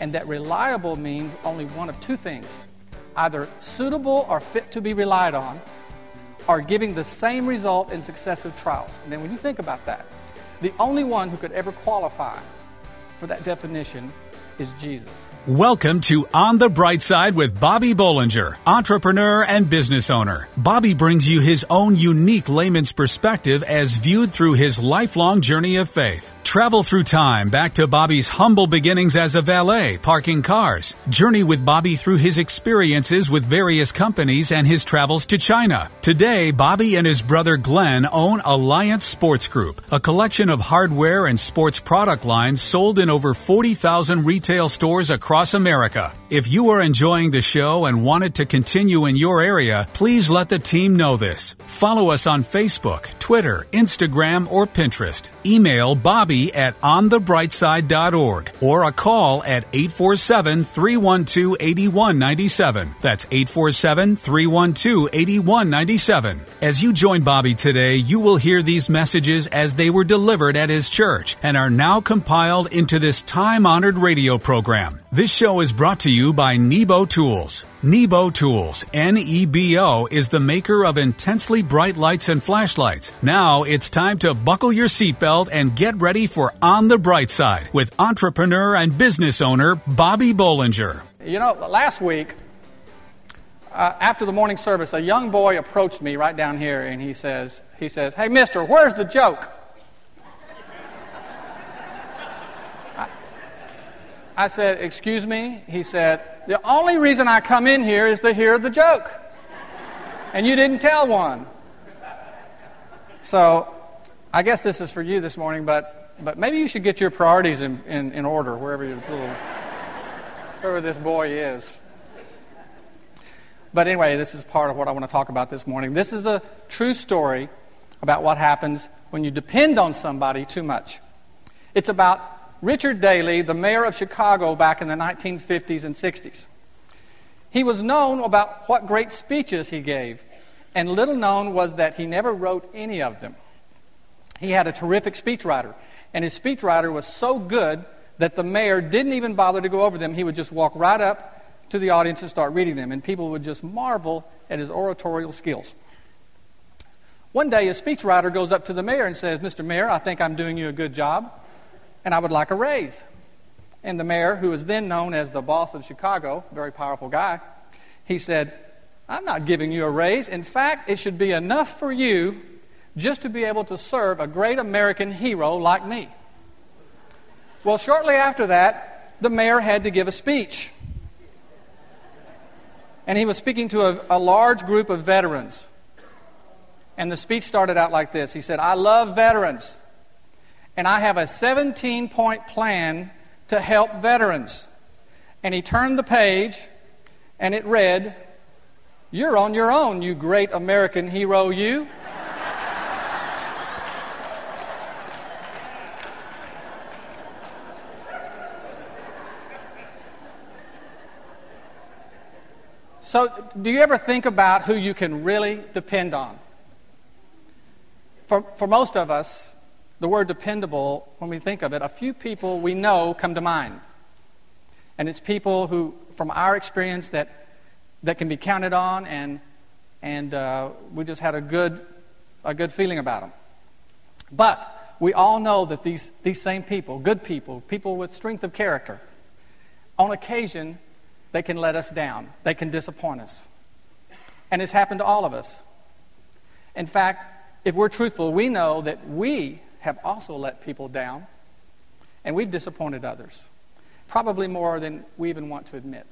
and that reliable means only one of two things either suitable or fit to be relied on, or giving the same result in successive trials. And then when you think about that, the only one who could ever qualify for that definition is Jesus. Welcome to On the Bright Side with Bobby Bollinger, entrepreneur and business owner. Bobby brings you his own unique layman's perspective as viewed through his lifelong journey of faith. Travel through time back to Bobby's humble beginnings as a valet parking cars. Journey with Bobby through his experiences with various companies and his travels to China. Today, Bobby and his brother Glenn own Alliance Sports Group, a collection of hardware and sports product lines sold in over 40,000 retail stores across America. If you are enjoying the show and want it to continue in your area, please let the team know this. Follow us on Facebook, Twitter, Instagram, or Pinterest. Email Bobby at onthebrightside.org or a call at 847 312 8197. That's 847 312 8197. As you join Bobby today, you will hear these messages as they were delivered at his church and are now compiled into this time honored radio program. This show is brought to you by Nebo Tools. Nebo Tools, N-E-B-O, is the maker of intensely bright lights and flashlights. Now it's time to buckle your seatbelt and get ready for On the Bright Side with entrepreneur and business owner Bobby Bollinger. You know, last week, uh, after the morning service, a young boy approached me right down here and he says, he says, Hey, mister, where's the joke? I said, Excuse me? He said, The only reason I come in here is to hear the joke. And you didn't tell one. So I guess this is for you this morning, but, but maybe you should get your priorities in, in, in order wherever, your little, wherever this boy is. But anyway, this is part of what I want to talk about this morning. This is a true story about what happens when you depend on somebody too much. It's about Richard Daley, the mayor of Chicago back in the 1950s and 60s. He was known about what great speeches he gave, and little known was that he never wrote any of them. He had a terrific speechwriter, and his speechwriter was so good that the mayor didn't even bother to go over them. He would just walk right up to the audience and start reading them, and people would just marvel at his oratorial skills. One day, a speechwriter goes up to the mayor and says, Mr. Mayor, I think I'm doing you a good job, and I would like a raise. And the mayor, who was then known as the boss of Chicago, very powerful guy, he said, I'm not giving you a raise. In fact, it should be enough for you just to be able to serve a great American hero like me. Well, shortly after that, the mayor had to give a speech and he was speaking to a, a large group of veterans. And the speech started out like this He said, I love veterans, and I have a 17 point plan to help veterans. And he turned the page, and it read, You're on your own, you great American hero, you. So, do you ever think about who you can really depend on? For, for most of us, the word dependable, when we think of it, a few people we know come to mind. And it's people who, from our experience, that, that can be counted on, and, and uh, we just had a good, a good feeling about them. But we all know that these, these same people, good people, people with strength of character, on occasion they can let us down, they can disappoint us. And it's happened to all of us. In fact, if we're truthful, we know that we have also let people down and we've disappointed others, probably more than we even want to admit.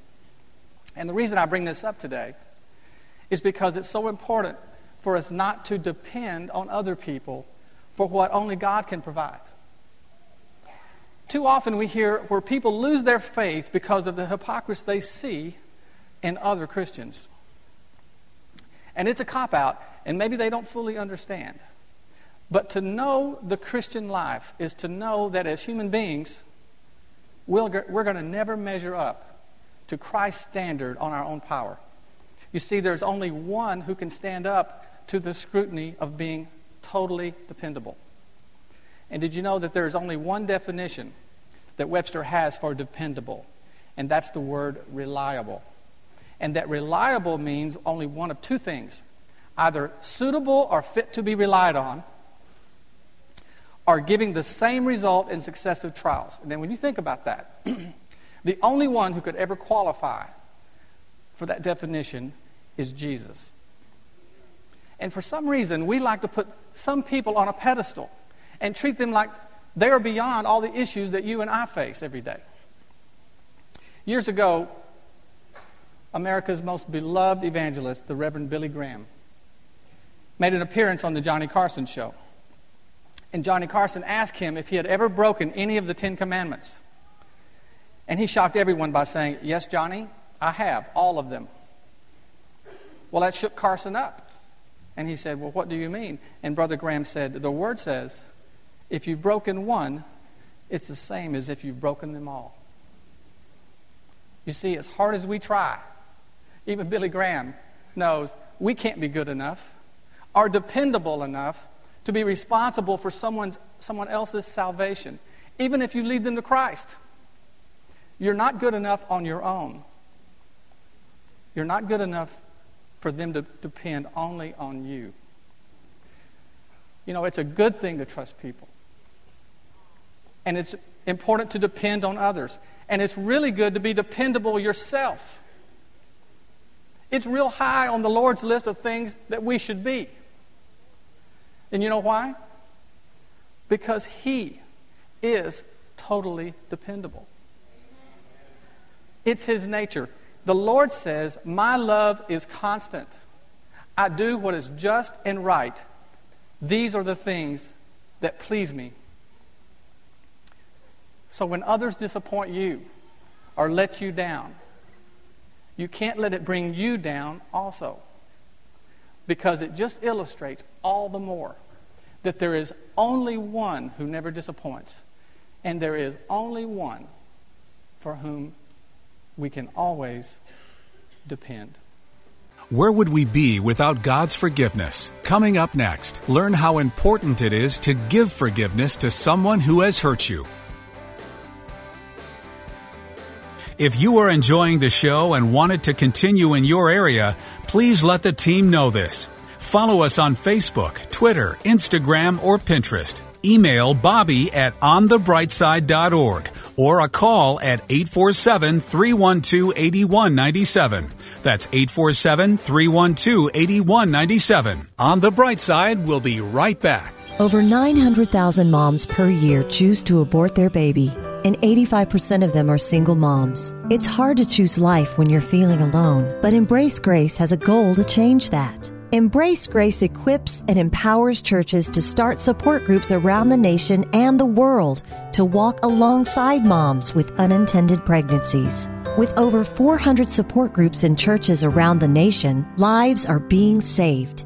And the reason I bring this up today is because it's so important for us not to depend on other people for what only God can provide. Too often we hear where people lose their faith because of the hypocrisy they see in other Christians. And it's a cop out, and maybe they don't fully understand. But to know the Christian life is to know that as human beings, we're going to never measure up to Christ's standard on our own power. You see, there's only one who can stand up to the scrutiny of being totally dependable. And did you know that there is only one definition that Webster has for dependable? and that's the word reliable. And that reliable means only one of two things either suitable or fit to be relied on, or giving the same result in successive trials. And then when you think about that, the only one who could ever qualify for that definition is Jesus. And for some reason, we like to put some people on a pedestal and treat them like they are beyond all the issues that you and I face every day. Years ago, America's most beloved evangelist, the Reverend Billy Graham, made an appearance on the Johnny Carson show. And Johnny Carson asked him if he had ever broken any of the Ten Commandments. And he shocked everyone by saying, Yes, Johnny, I have, all of them. Well, that shook Carson up. And he said, Well, what do you mean? And Brother Graham said, The word says, if you've broken one, it's the same as if you've broken them all. You see, as hard as we try, even Billy Graham knows we can't be good enough or dependable enough to be responsible for someone's, someone else's salvation, even if you lead them to Christ. You're not good enough on your own. You're not good enough for them to depend only on you. You know, it's a good thing to trust people. And it's important to depend on others. And it's really good to be dependable yourself. It's real high on the Lord's list of things that we should be. And you know why? Because He is totally dependable. It's His nature. The Lord says, My love is constant. I do what is just and right. These are the things that please me. So when others disappoint you or let you down, you can't let it bring you down also. Because it just illustrates all the more that there is only one who never disappoints, and there is only one for whom we can always depend. Where would we be without God's forgiveness? Coming up next, learn how important it is to give forgiveness to someone who has hurt you. If you are enjoying the show and want it to continue in your area, please let the team know this. Follow us on Facebook, Twitter, Instagram, or Pinterest. Email Bobby at onthebrightside.org or a call at 847 312 8197. That's 847 312 8197. On the Bright Side, we'll be right back. Over 900,000 moms per year choose to abort their baby, and 85% of them are single moms. It's hard to choose life when you're feeling alone, but Embrace Grace has a goal to change that. Embrace Grace equips and empowers churches to start support groups around the nation and the world to walk alongside moms with unintended pregnancies. With over 400 support groups in churches around the nation, lives are being saved.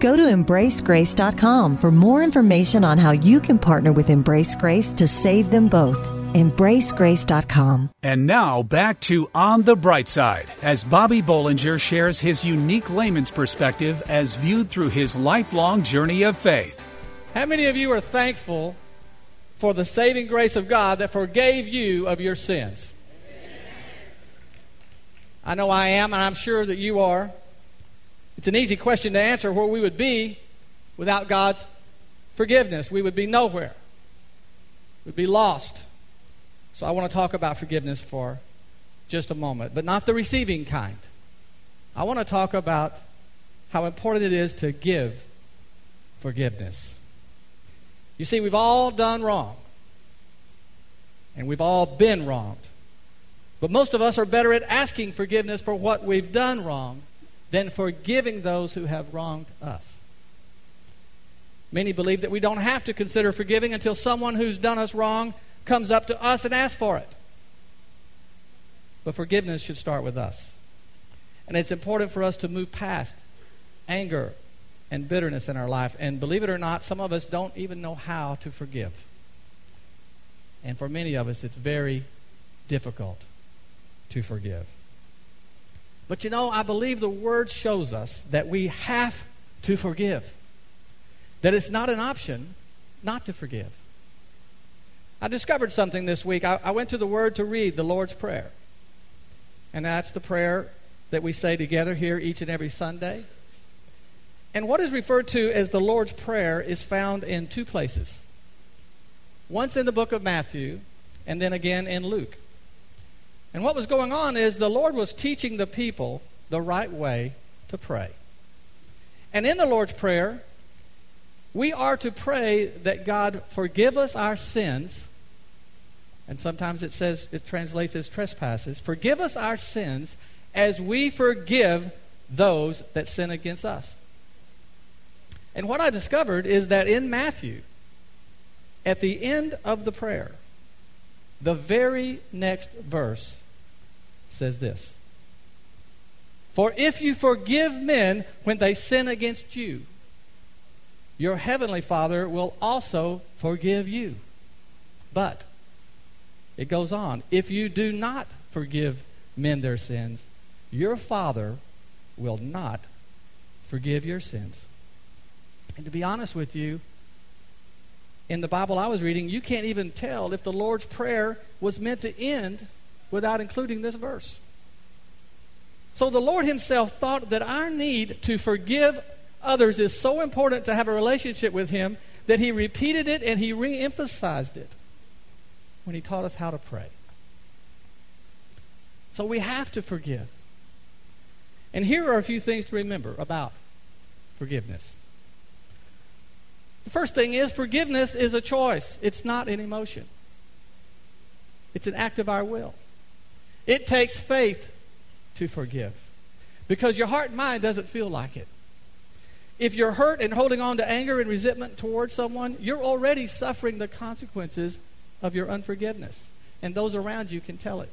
Go to embracegrace.com for more information on how you can partner with Embrace Grace to save them both. EmbraceGrace.com. And now back to On the Bright Side as Bobby Bollinger shares his unique layman's perspective as viewed through his lifelong journey of faith. How many of you are thankful for the saving grace of God that forgave you of your sins? I know I am, and I'm sure that you are. It's an easy question to answer where we would be without God's forgiveness. We would be nowhere. We'd be lost. So I want to talk about forgiveness for just a moment, but not the receiving kind. I want to talk about how important it is to give forgiveness. You see, we've all done wrong, and we've all been wronged. But most of us are better at asking forgiveness for what we've done wrong than forgiving those who have wronged us. Many believe that we don't have to consider forgiving until someone who's done us wrong comes up to us and asks for it. But forgiveness should start with us. And it's important for us to move past anger and bitterness in our life. And believe it or not, some of us don't even know how to forgive. And for many of us, it's very difficult to forgive. But you know, I believe the Word shows us that we have to forgive, that it's not an option not to forgive. I discovered something this week. I, I went to the Word to read the Lord's Prayer. And that's the prayer that we say together here each and every Sunday. And what is referred to as the Lord's Prayer is found in two places once in the book of Matthew, and then again in Luke. And what was going on is the Lord was teaching the people the right way to pray. And in the Lord's Prayer, we are to pray that God forgive us our sins. And sometimes it says, it translates as trespasses. Forgive us our sins as we forgive those that sin against us. And what I discovered is that in Matthew, at the end of the prayer, the very next verse says this For if you forgive men when they sin against you, your heavenly Father will also forgive you. But it goes on if you do not forgive men their sins, your Father will not forgive your sins. And to be honest with you, in the Bible I was reading, you can't even tell if the Lord's Prayer was meant to end without including this verse. So the Lord Himself thought that our need to forgive others is so important to have a relationship with Him that He repeated it and He re emphasized it when He taught us how to pray. So we have to forgive. And here are a few things to remember about forgiveness. The first thing is forgiveness is a choice, it's not an emotion, it's an act of our will. It takes faith to forgive because your heart and mind doesn't feel like it. If you're hurt and holding on to anger and resentment towards someone, you're already suffering the consequences of your unforgiveness, and those around you can tell it.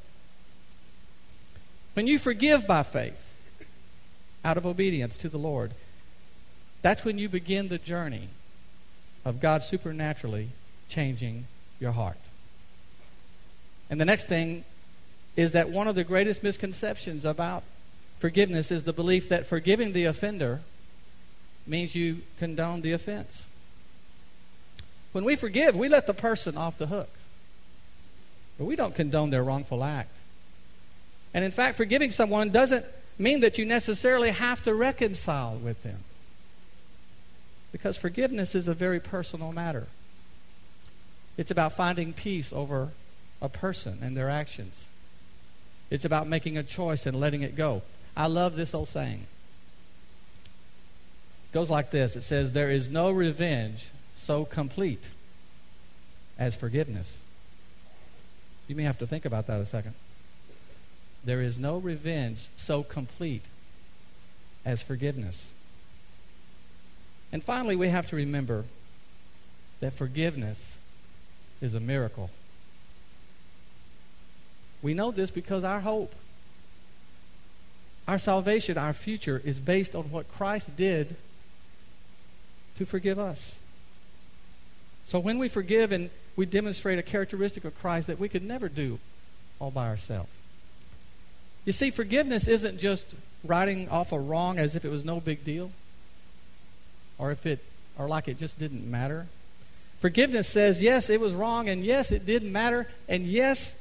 When you forgive by faith, out of obedience to the Lord, that's when you begin the journey of God supernaturally changing your heart. And the next thing is that one of the greatest misconceptions about forgiveness is the belief that forgiving the offender means you condone the offense. When we forgive, we let the person off the hook. But we don't condone their wrongful act. And in fact, forgiving someone doesn't mean that you necessarily have to reconcile with them. Because forgiveness is a very personal matter. It's about finding peace over a person and their actions. It's about making a choice and letting it go. I love this old saying. It goes like this it says, There is no revenge so complete as forgiveness. You may have to think about that a second. There is no revenge so complete as forgiveness. And finally, we have to remember that forgiveness is a miracle. We know this because our hope, our salvation, our future is based on what Christ did to forgive us. So when we forgive and we demonstrate a characteristic of Christ that we could never do all by ourselves. You see, forgiveness isn't just writing off a wrong as if it was no big deal or if it or like it just didn't matter. Forgiveness says, yes, it was wrong, and yes, it didn't matter, and yes,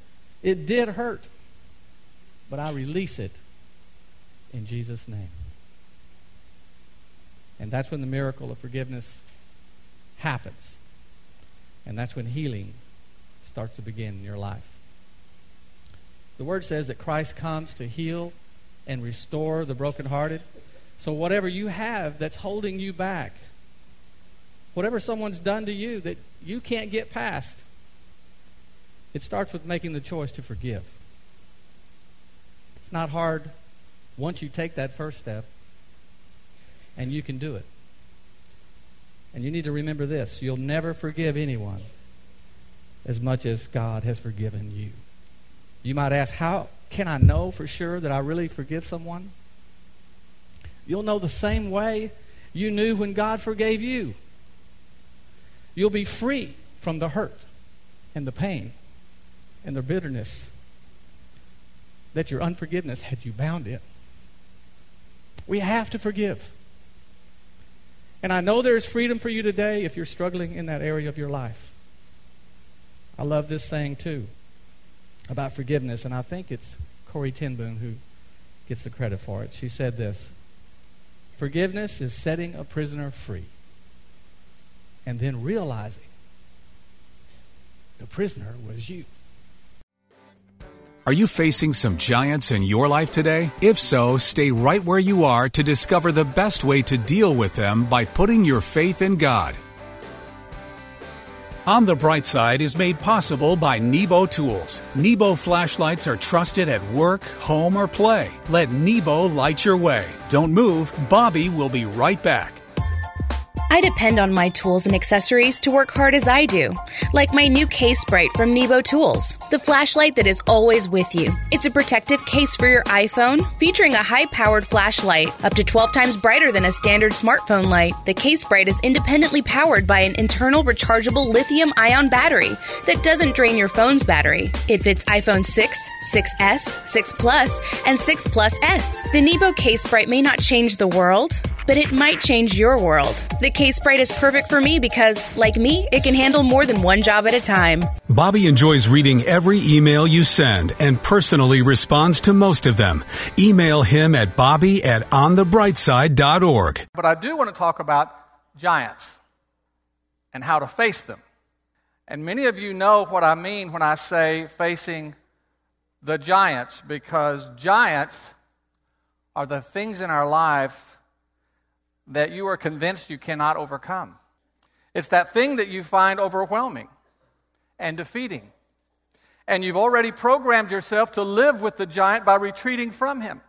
it did hurt. But I release it in Jesus' name. And that's when the miracle of forgiveness happens. And that's when healing starts to begin in your life. The word says that Christ comes to heal and restore the brokenhearted. So, whatever you have that's holding you back, whatever someone's done to you that you can't get past, it starts with making the choice to forgive. It's not hard once you take that first step, and you can do it. And you need to remember this you'll never forgive anyone as much as God has forgiven you. You might ask, How can I know for sure that I really forgive someone? You'll know the same way you knew when God forgave you. You'll be free from the hurt and the pain and their bitterness that your unforgiveness had you bound it. We have to forgive. And I know there's freedom for you today if you're struggling in that area of your life. I love this saying too about forgiveness, and I think it's Corrie ten Boom who gets the credit for it. She said this Forgiveness is setting a prisoner free and then realizing the prisoner was you. Are you facing some giants in your life today? If so, stay right where you are to discover the best way to deal with them by putting your faith in God. On the Bright Side is made possible by Nebo Tools. Nebo flashlights are trusted at work, home, or play. Let Nebo light your way. Don't move, Bobby will be right back. I depend on my tools and accessories to work hard as I do, like my new CaseBrite from Nebo Tools, the flashlight that is always with you. It's a protective case for your iPhone, featuring a high powered flashlight, up to 12 times brighter than a standard smartphone light. The CaseBrite is independently powered by an internal rechargeable lithium ion battery that doesn't drain your phone's battery. It fits iPhone 6, 6S, 6 Plus, and 6 Plus S. The Nebo CaseBrite may not change the world, but it might change your world. The CaseBrite is perfect for me because, like me, it can handle more than one job at a time. Bobby enjoys reading every email you send and personally responds to most of them. Email him at bobby at onthebrightside.org. But I do want to talk about giants and how to face them. And many of you know what I mean when I say facing the giants, because giants are the things in our life that you are convinced you cannot overcome. It's that thing that you find overwhelming and defeating. And you've already programmed yourself to live with the giant by retreating from him.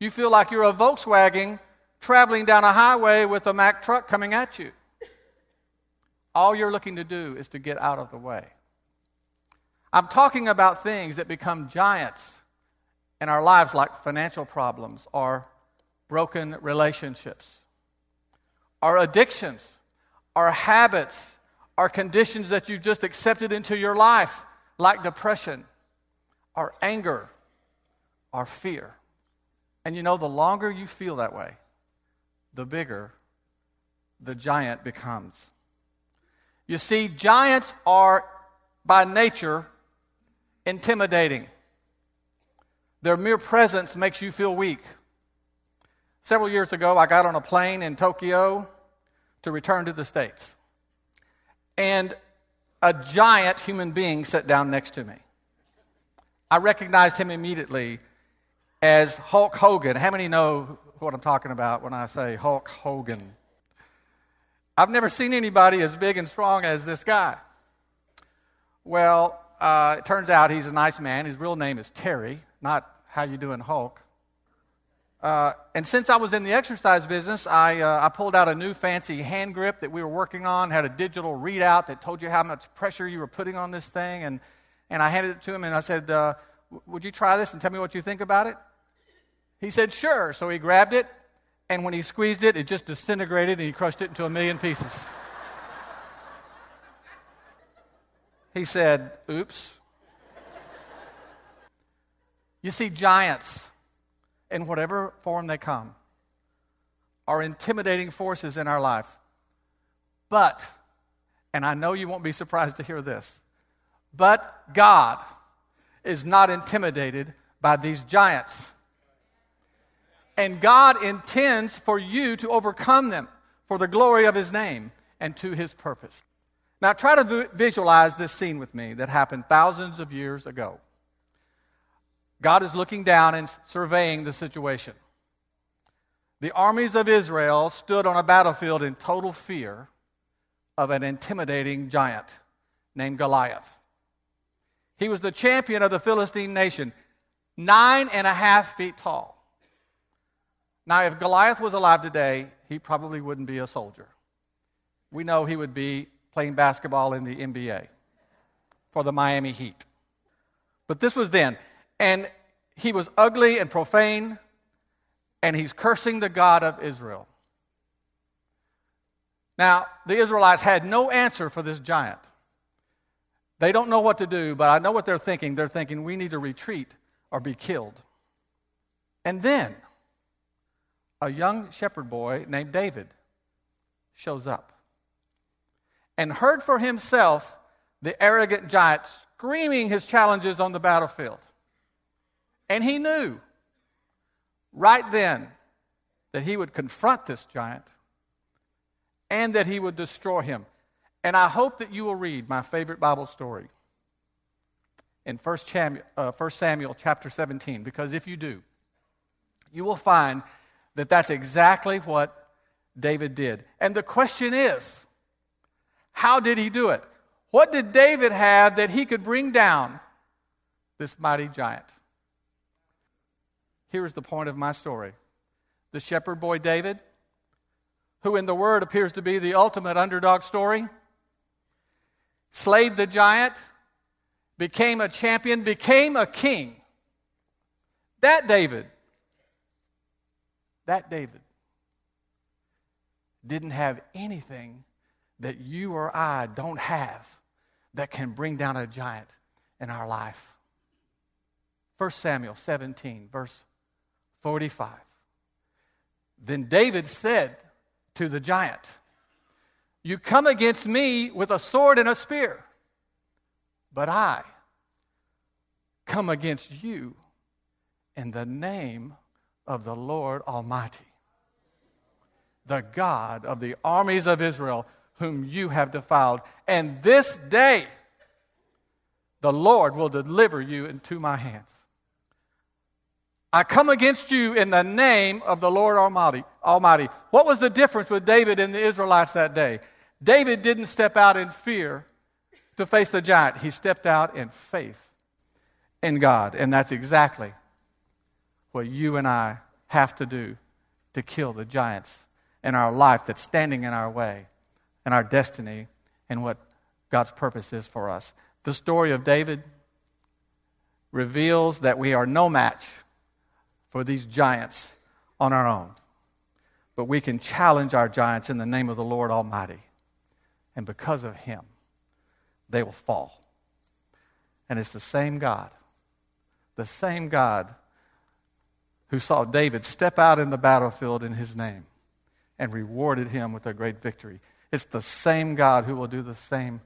You feel like you're a Volkswagen traveling down a highway with a Mack truck coming at you. All you're looking to do is to get out of the way. I'm talking about things that become giants in our lives, like financial problems or broken relationships our addictions, our habits, our conditions that you've just accepted into your life, like depression, our anger, our fear. And you know, the longer you feel that way, the bigger the giant becomes. You see, giants are by nature intimidating. Their mere presence makes you feel weak. Several years ago, I got on a plane in Tokyo to return to the States. And a giant human being sat down next to me. I recognized him immediately as Hulk Hogan. How many know what I'm talking about when I say Hulk Hogan? I've never seen anybody as big and strong as this guy. Well, uh, it turns out he's a nice man. His real name is Terry, not how you doing, Hulk. Uh, and since I was in the exercise business, I, uh, I pulled out a new fancy hand grip that we were working on, had a digital readout that told you how much pressure you were putting on this thing. And, and I handed it to him and I said, uh, Would you try this and tell me what you think about it? He said, Sure. So he grabbed it, and when he squeezed it, it just disintegrated and he crushed it into a million pieces. he said, Oops. You see, giants in whatever form they come, are intimidating forces in our life. But, and I know you won't be surprised to hear this, but God is not intimidated by these giants. And God intends for you to overcome them for the glory of His name and to His purpose. Now, try to visualize this scene with me that happened thousands of years ago. God is looking down and surveying the situation. The armies of Israel stood on a battlefield in total fear of an intimidating giant named Goliath. He was the champion of the Philistine nation, nine and a half feet tall. Now, if Goliath was alive today, he probably wouldn't be a soldier. We know he would be playing basketball in the NBA for the Miami Heat. But this was then. And he was ugly and profane. and he's cursing the God of Israel. Now, the Israelites had no answer for this giant. They don't know what to do, but I know what they're thinking. They're thinking, we need to retreat or be killed. And then, a young shepherd boy named David shows up and heard for himself the arrogant giant screaming his challenges on the battlefield. And he knew right then that he would confront this giant and that he would destroy him. And I hope that you will read my favorite Bible story in 1 Samuel, uh, 1 Samuel chapter 17, because if you do, you will find that that's exactly what David did. And the question is, how did he do it? What did David have that he could bring down this mighty giant? Here's the point of my story the shepherd boy David, who in the Word appears to be the ultimate underdog story, slayed the giant, became a champion, became a king. That David, that David didn't have anything that you or I don't have that can bring down a giant in our life. 1 Samuel 17, verse 45. Then David said to the giant, You come against me with a sword and a spear, but I come against you in the name of the Lord Almighty, the God of the armies of Israel, whom you have defiled. And this day the Lord will deliver you into my hands. I come against you in the name of the Lord Almighty. Almighty. What was the difference with David and the Israelites that day? David didn't step out in fear to face the giant. He stepped out in faith in God. And that's exactly what you and I have to do to kill the giants in our life that's standing in our way and our destiny and what God's purpose is for us. The story of David reveals that we are no match for these giants on our own. But we can challenge our giants in the name of the Lord Almighty. And because of Him, they will fall. And it's the same God, the same God who saw David step out in the battlefield in His name and rewarded him with a great victory. It's the same God who will do the same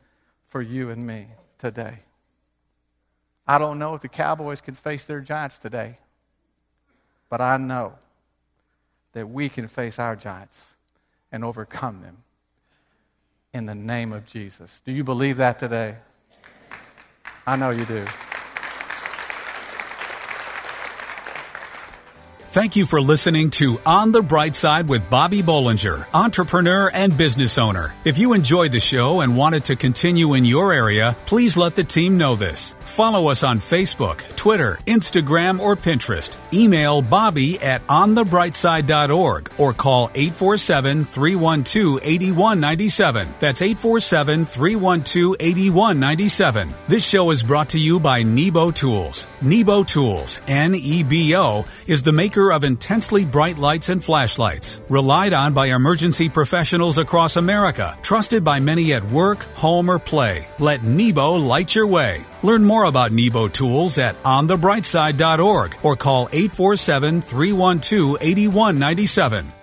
for you and me today. I don't know if the Cowboys can face their giants today. But I know that we can face our giants and overcome them in the name of Jesus. Do you believe that today? I know you do. Thank you for listening to On the Bright Side with Bobby Bollinger, entrepreneur and business owner. If you enjoyed the show and wanted to continue in your area, please let the team know this. Follow us on Facebook, Twitter, Instagram, or Pinterest. Email Bobby at onthebrightside.org or call 847 312 8197. That's 847 312 8197. This show is brought to you by Nebo Tools. Nebo Tools, N E B O, is the maker of intensely bright lights and flashlights, relied on by emergency professionals across America, trusted by many at work, home, or play. Let Nebo light your way. Learn more about Nebo tools at onthebrightside.org or call 847 312 8197.